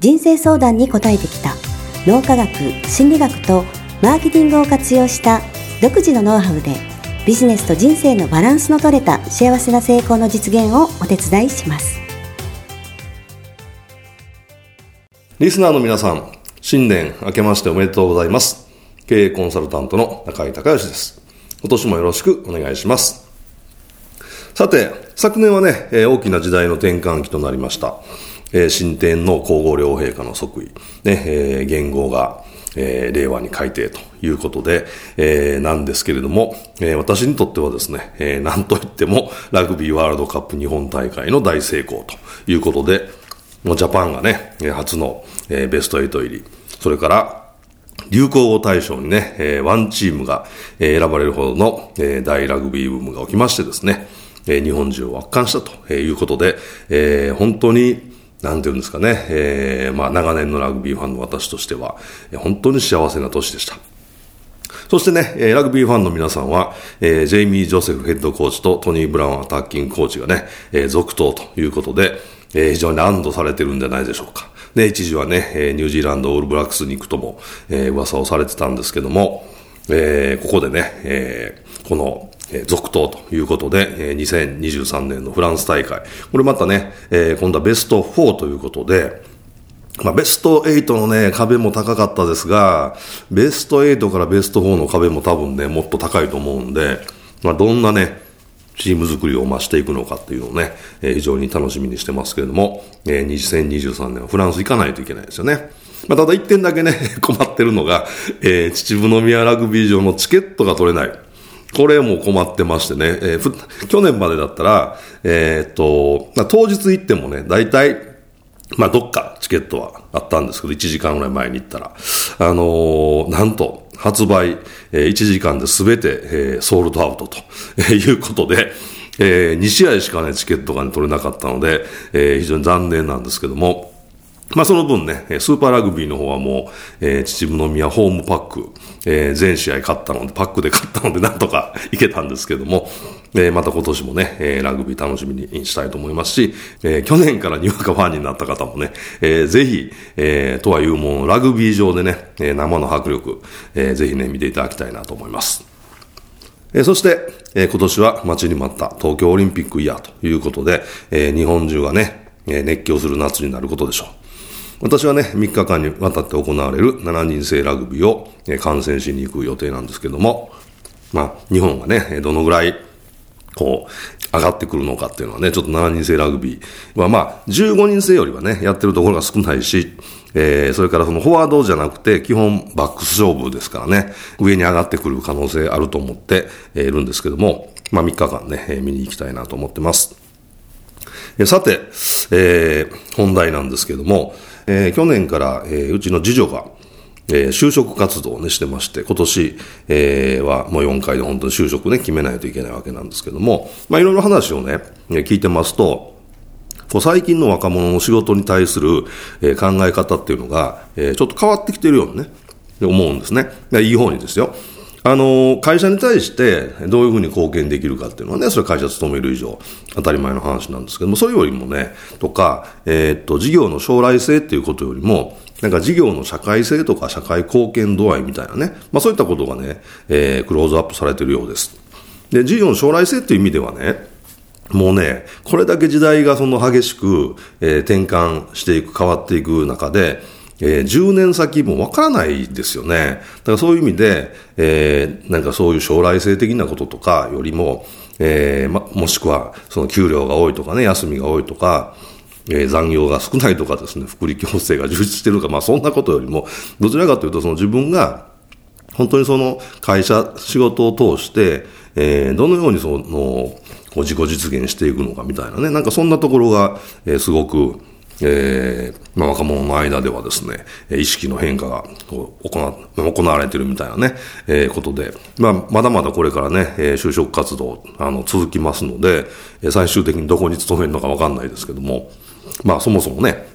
人生相談に答えてきた脳科学心理学とマーケティングを活用した独自のノウハウでビジネスと人生のバランスの取れた幸せな成功の実現をお手伝いしますリスナーの皆さん、新年明けましておめでとうございます。経営コンサルタントの中井隆義です。今年もよろしくお願いします。さて、昨年はね、えー大きな時代の転換期となりました。えー新天皇皇后両陛下の即位、ね、えー元号が、えー令和に改定ということで、えーなんですけれども、えー私にとってはですね、えーなんといってもラグビーワールドカップ日本大会の大成功ということで、もうジャパンがね、初の、えーベスト8入り、それから流行語大賞にね、えーワンチームが、えー選ばれるほどの、えー大ラグビーブームが起きましてですね、えー日本中を圧巻したということで、えー本当に、なんていうんですかね、えーまあ長年のラグビーファンの私としては、本当に幸せな年でした。そしてね、ラグビーファンの皆さんは、えージェイミー・ジョセフヘッドコーチとトニー・ブラウン・アタッキングコーチがね、えー続投ということで、えー非常に安堵されてるんじゃないでしょうか。ね、一時はね、えーニュージーランドオールブラックスに行くとも、えー噂をされてたんですけども、えーここでね、えーこの、え続投ということで、えー2023年のフランス大会。これまたね、えー今度はベスト4ということで、まあ、ベスト8のね、壁も高かったですが、ベスト8からベスト4の壁も多分ね、もっと高いと思うんで、まあ、どんなね、チーム作りを増していくのかっていうのをね、えー非常に楽しみにしてますけれども、えー2023年はフランス行かないといけないですよね。まあ、ただ一点だけね、困ってるのが、えー秩父宮ラグビー場のチケットが取れない。これも困ってましてね、えーふ去年までだったら、えーっと、まあ、当日行ってもね、大体、まあ、どっかチケットはあったんですけど、1時間ぐらい前に行ったら、あのーなんと、発売、えー1時間で全て、えーソールドアウトとえーいうことで、え2試合しかね、チケットが、ね、取れなかったので、えー非常に残念なんですけども、まあその分ね、スーパーラグビーの方はもう、えー秩父宮ホームパック、えー全試合勝ったので、パックで勝ったので、なんとか いけたんですけども、えーまた今年もね、えーラグビー楽しみにしたいと思いますし、えー去年からにわかファンになった方もね、えーぜひ、えーとはいうもの、ラグビー場でね、えー生の迫力、えーぜひね、見ていただきたいなと思います。えーそして、えー今年は待ちに待った東京オリンピックイヤーということで、えー日本中がね、え熱狂する夏になることでしょう。私はね、3日間にわたって行われる7人制ラグビーを観戦しに行く予定なんですけども、まあ、日本がね、どのぐらい、こう、上がってくるのかっていうのはね、ちょっと7人制ラグビーは、まあ、15人制よりはね、やってるところが少ないし、えー、それからそのフォワードじゃなくて、基本バックス勝負ですからね、上に上がってくる可能性あると思っているんですけども、まあ3日間ね、見に行きたいなと思ってます。さて、えー本題なんですけども、えー去年から、えーうちの次女が、えー就職活動をねしてまして、今年、えーはもう4回で本当に就職ね決めないといけないわけなんですけども、まあいろいろ話をね、聞いてますと、こう最近の若者の仕事に対する、えー考え方っていうのが、えーちょっと変わってきてるようにね、思うんですね。いい方にですよ。あの、会社に対してどういうふうに貢献できるかっていうのはね、それ会社勤める以上当たり前の話なんですけども、それよりもね、とか、えーっと、事業の将来性っていうことよりも、なんか事業の社会性とか社会貢献度合いみたいなね、まあそういったことがね、えークローズアップされてるようです。で、事業の将来性っていう意味ではね、もうね、これだけ時代がその激しく、えー転換していく、変わっていく中で、えー10年先もわからないですよね。だからそういう意味で、えーなんかそういう将来性的なこととかよりも、えーま、もしくはその給料が多いとかね、休みが多いとか、えー残業が少ないとかですね、福利厚生が充実してるか、まあそんなことよりも、どちらかというとその自分が本当にその会社、仕事を通して、えーどのようにその、自己実現していくのかみたいなね、なんかそんなところが、えーすごく、えー、まあ、若者の間ではですね、意識の変化が行行われてるみたいなね、えー、ことで、まあ、まだまだこれからね、え、就職活動、あの、続きますので、最終的にどこに勤めるのかわかんないですけども、まあ、そもそもね、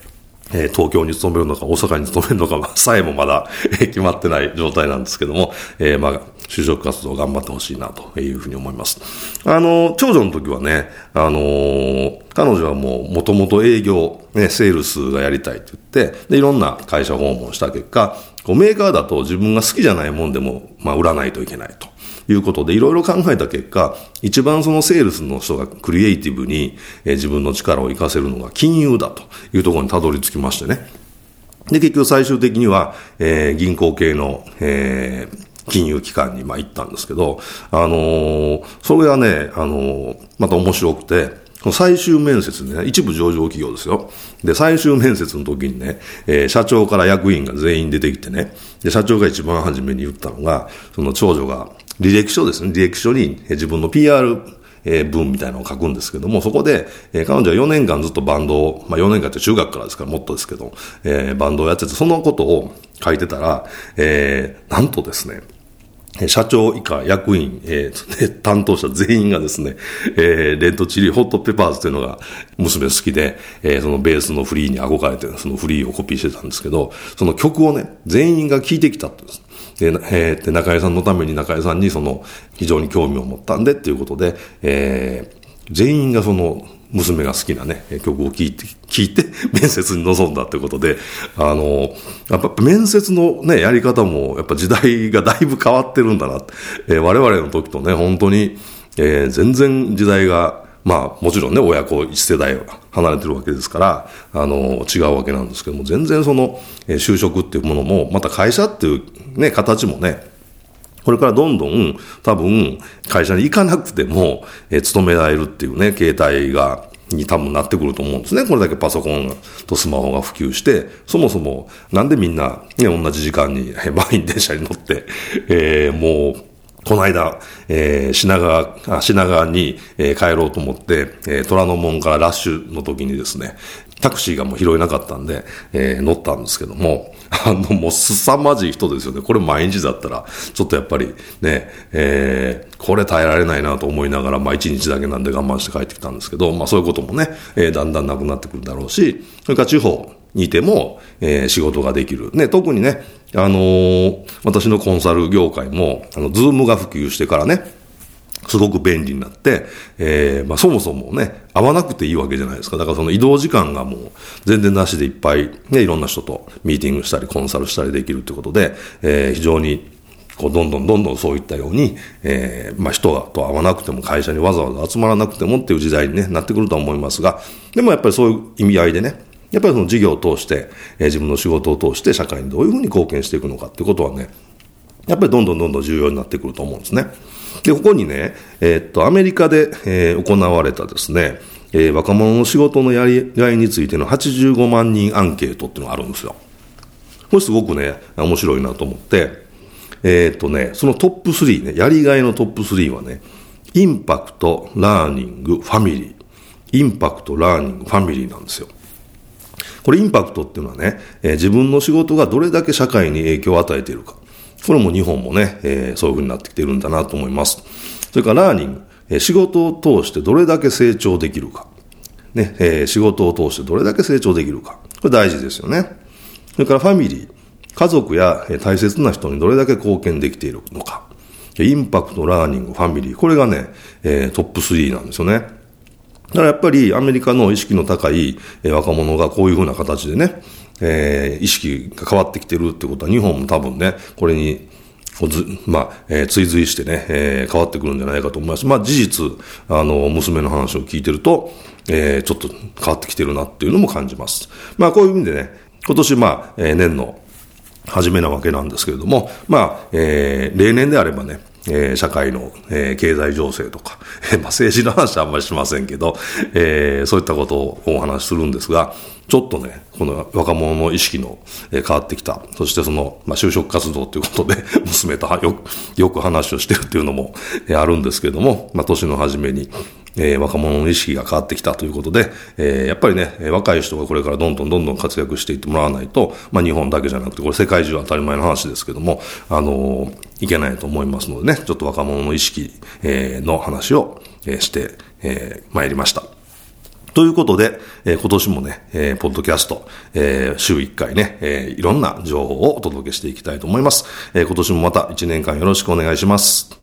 え東京に勤めるのか大阪に勤めるのか さえもまだ決まってない状態なんですけども、えー、まあ、就職活動頑張ってほしいなというふうに思います。あの、長女の時はね、あのー、彼女はもう元々営業、ね、セールスがやりたいって言って、で、いろんな会社訪問した結果、こうメーカーだと自分が好きじゃないもんでも、まあ、売らないといけないと。いうことで、いろいろ考えた結果、一番そのセールスの人がクリエイティブに、自分の力を活かせるのが金融だというところにたどり着きましてね。で、結局最終的には、えー、銀行系の、えー、金融機関にまあ行ったんですけど、あのー、それがね、あの、また面白くて、最終面接でね、一部上場企業ですよ。で、最終面接の時にね、えー、社長から役員が全員出てきてね、で、社長が一番初めに言ったのが、その長女が、履歴書ですね、履歴書に自分の PR 文みたいなのを書くんですけども、そこで、え彼女は4年間ずっとバンドを、まあ4年間って中学からですからもっとですけど、えー、バンドをやってて、そのことを書いてたら、えー、なんとですね、社長以下役員、えー、担当者全員がですね、えー、レッドチリホットペパーズというのが娘好きで、えー、そのベースのフリーに憧れて、そのフリーをコピーしてたんですけど、その曲をね、全員が聴いてきたとです。で、えー、中井さんのために中井さんにその非常に興味を持ったんでっていうことで、えー、全員がその娘が好きなね、曲を聴いて、聴いて、面接に臨んだということで、あの、やっぱ面接のね、やり方も、やっぱ時代がだいぶ変わってるんだな。えー、我々の時とね、本当に、えー、全然時代が、まあ、もちろんね、親子一世代離れてるわけですから、あの、違うわけなんですけども、全然その、就職っていうものも、また会社っていうね、形もね、これからどんどん多分会社に行かなくても、えー、勤められるっていうね、携帯が、に多分なってくると思うんですね。これだけパソコンとスマホが普及して、そもそもなんでみんな、ね、同じ時間に満員電車に乗って、えー、もう、この間、えー、品川、品川に、えー、帰ろうと思って、えー、虎ノ門からラッシュの時にですね、タクシーがもう拾えなかったんで、えー、乗ったんですけども、あの、もう凄まじい人ですよね。これ毎日だったら、ちょっとやっぱりね、えー、これ耐えられないなと思いながら、まあ一日だけなんで我慢して帰ってきたんですけど、まあそういうこともね、えー、だんだんなくなってくるだろうし、それから地方にいても、えー、仕事ができる。ね、特にね、あのー、私のコンサル業界も、あの、ズームが普及してからね、すごく便利になって、えー、まあそもそもね、会わなくていいわけじゃないですか。だからその移動時間がもう全然なしでいっぱいね、いろんな人とミーティングしたりコンサルしたりできるってことで、えー、非常にこうどんどんどんどんそういったように、えー、まあ人と会わなくても会社にわざわざ集まらなくてもっていう時代に、ね、なってくるとは思いますが、でもやっぱりそういう意味合いでね、やっぱりその事業を通して、え、自分の仕事を通して社会にどういうふうに貢献していくのかってことはね、やっぱりどんどんどんどん重要になってくると思うんですね。で、ここにね、えー、っと、アメリカで、えー、行われたですね、えー、若者の仕事のやりがいについての85万人アンケートっていうのがあるんですよ。これすごくね、面白いなと思って、え、っとね、そのトップ3ね、やりがいのトップ3はね、インパクト、ラーニング、ファミリー。インパクト、ラーニング、ファミリーなんですよ。これインパクトっていうのはね、えー、自分の仕事がどれだけ社会に影響を与えているか。これも日本もね、えー、そういうふうになってきているんだなと思います。それからラーニング、えー、仕事を通してどれだけ成長できるか。ね、えー、仕事を通してどれだけ成長できるか。これ大事ですよね。それからファミリー、家族や大切な人にどれだけ貢献できているのか。インパクト、ラーニング、ファミリー。これがね、えー、トップ3なんですよね。だからやっぱりアメリカの意識の高い若者がこういうふうな形でね、えー、意識が変わってきてるってことは、日本も多分ね、これに、まあ、えー、追随してね、えー、変わってくるんじゃないかと思います。まあ、事実、あの、娘の話を聞いてると、えー、ちょっと変わってきてるなっていうのも感じます。まあ、こういう意味でね、今年、まあ、えー、年の初めなわけなんですけれども、まあ、えー、例年であればね、えー、社会の、えー、経済情勢とか、えー、まあ、政治の話はあんまりしませんけど、えー、そういったことをお話しするんですが、ちょっとね、この若者の意識の、えー、変わってきた。そしてその、まあ、就職活動ということで、娘とよく、よく話をしてるっていうのも、えー、あるんですけども、まあ、年の初めに、えー、若者の意識が変わってきたということで、えー、やっぱりね、若い人がこれからどんどんどんどん活躍していってもらわないと、まあ日本だけじゃなくて、これ世界中当たり前の話ですけども、あのー、いけないと思いますのでね、ちょっと若者の意識、えー、の話を、えー、して、えー、参りました。ということで、えー、今年もね、えー、ポッドキャスト、えー、週1回ね、えー、いろんな情報をお届けしていきたいと思います。えー、今年もまた1年間よろしくお願いします。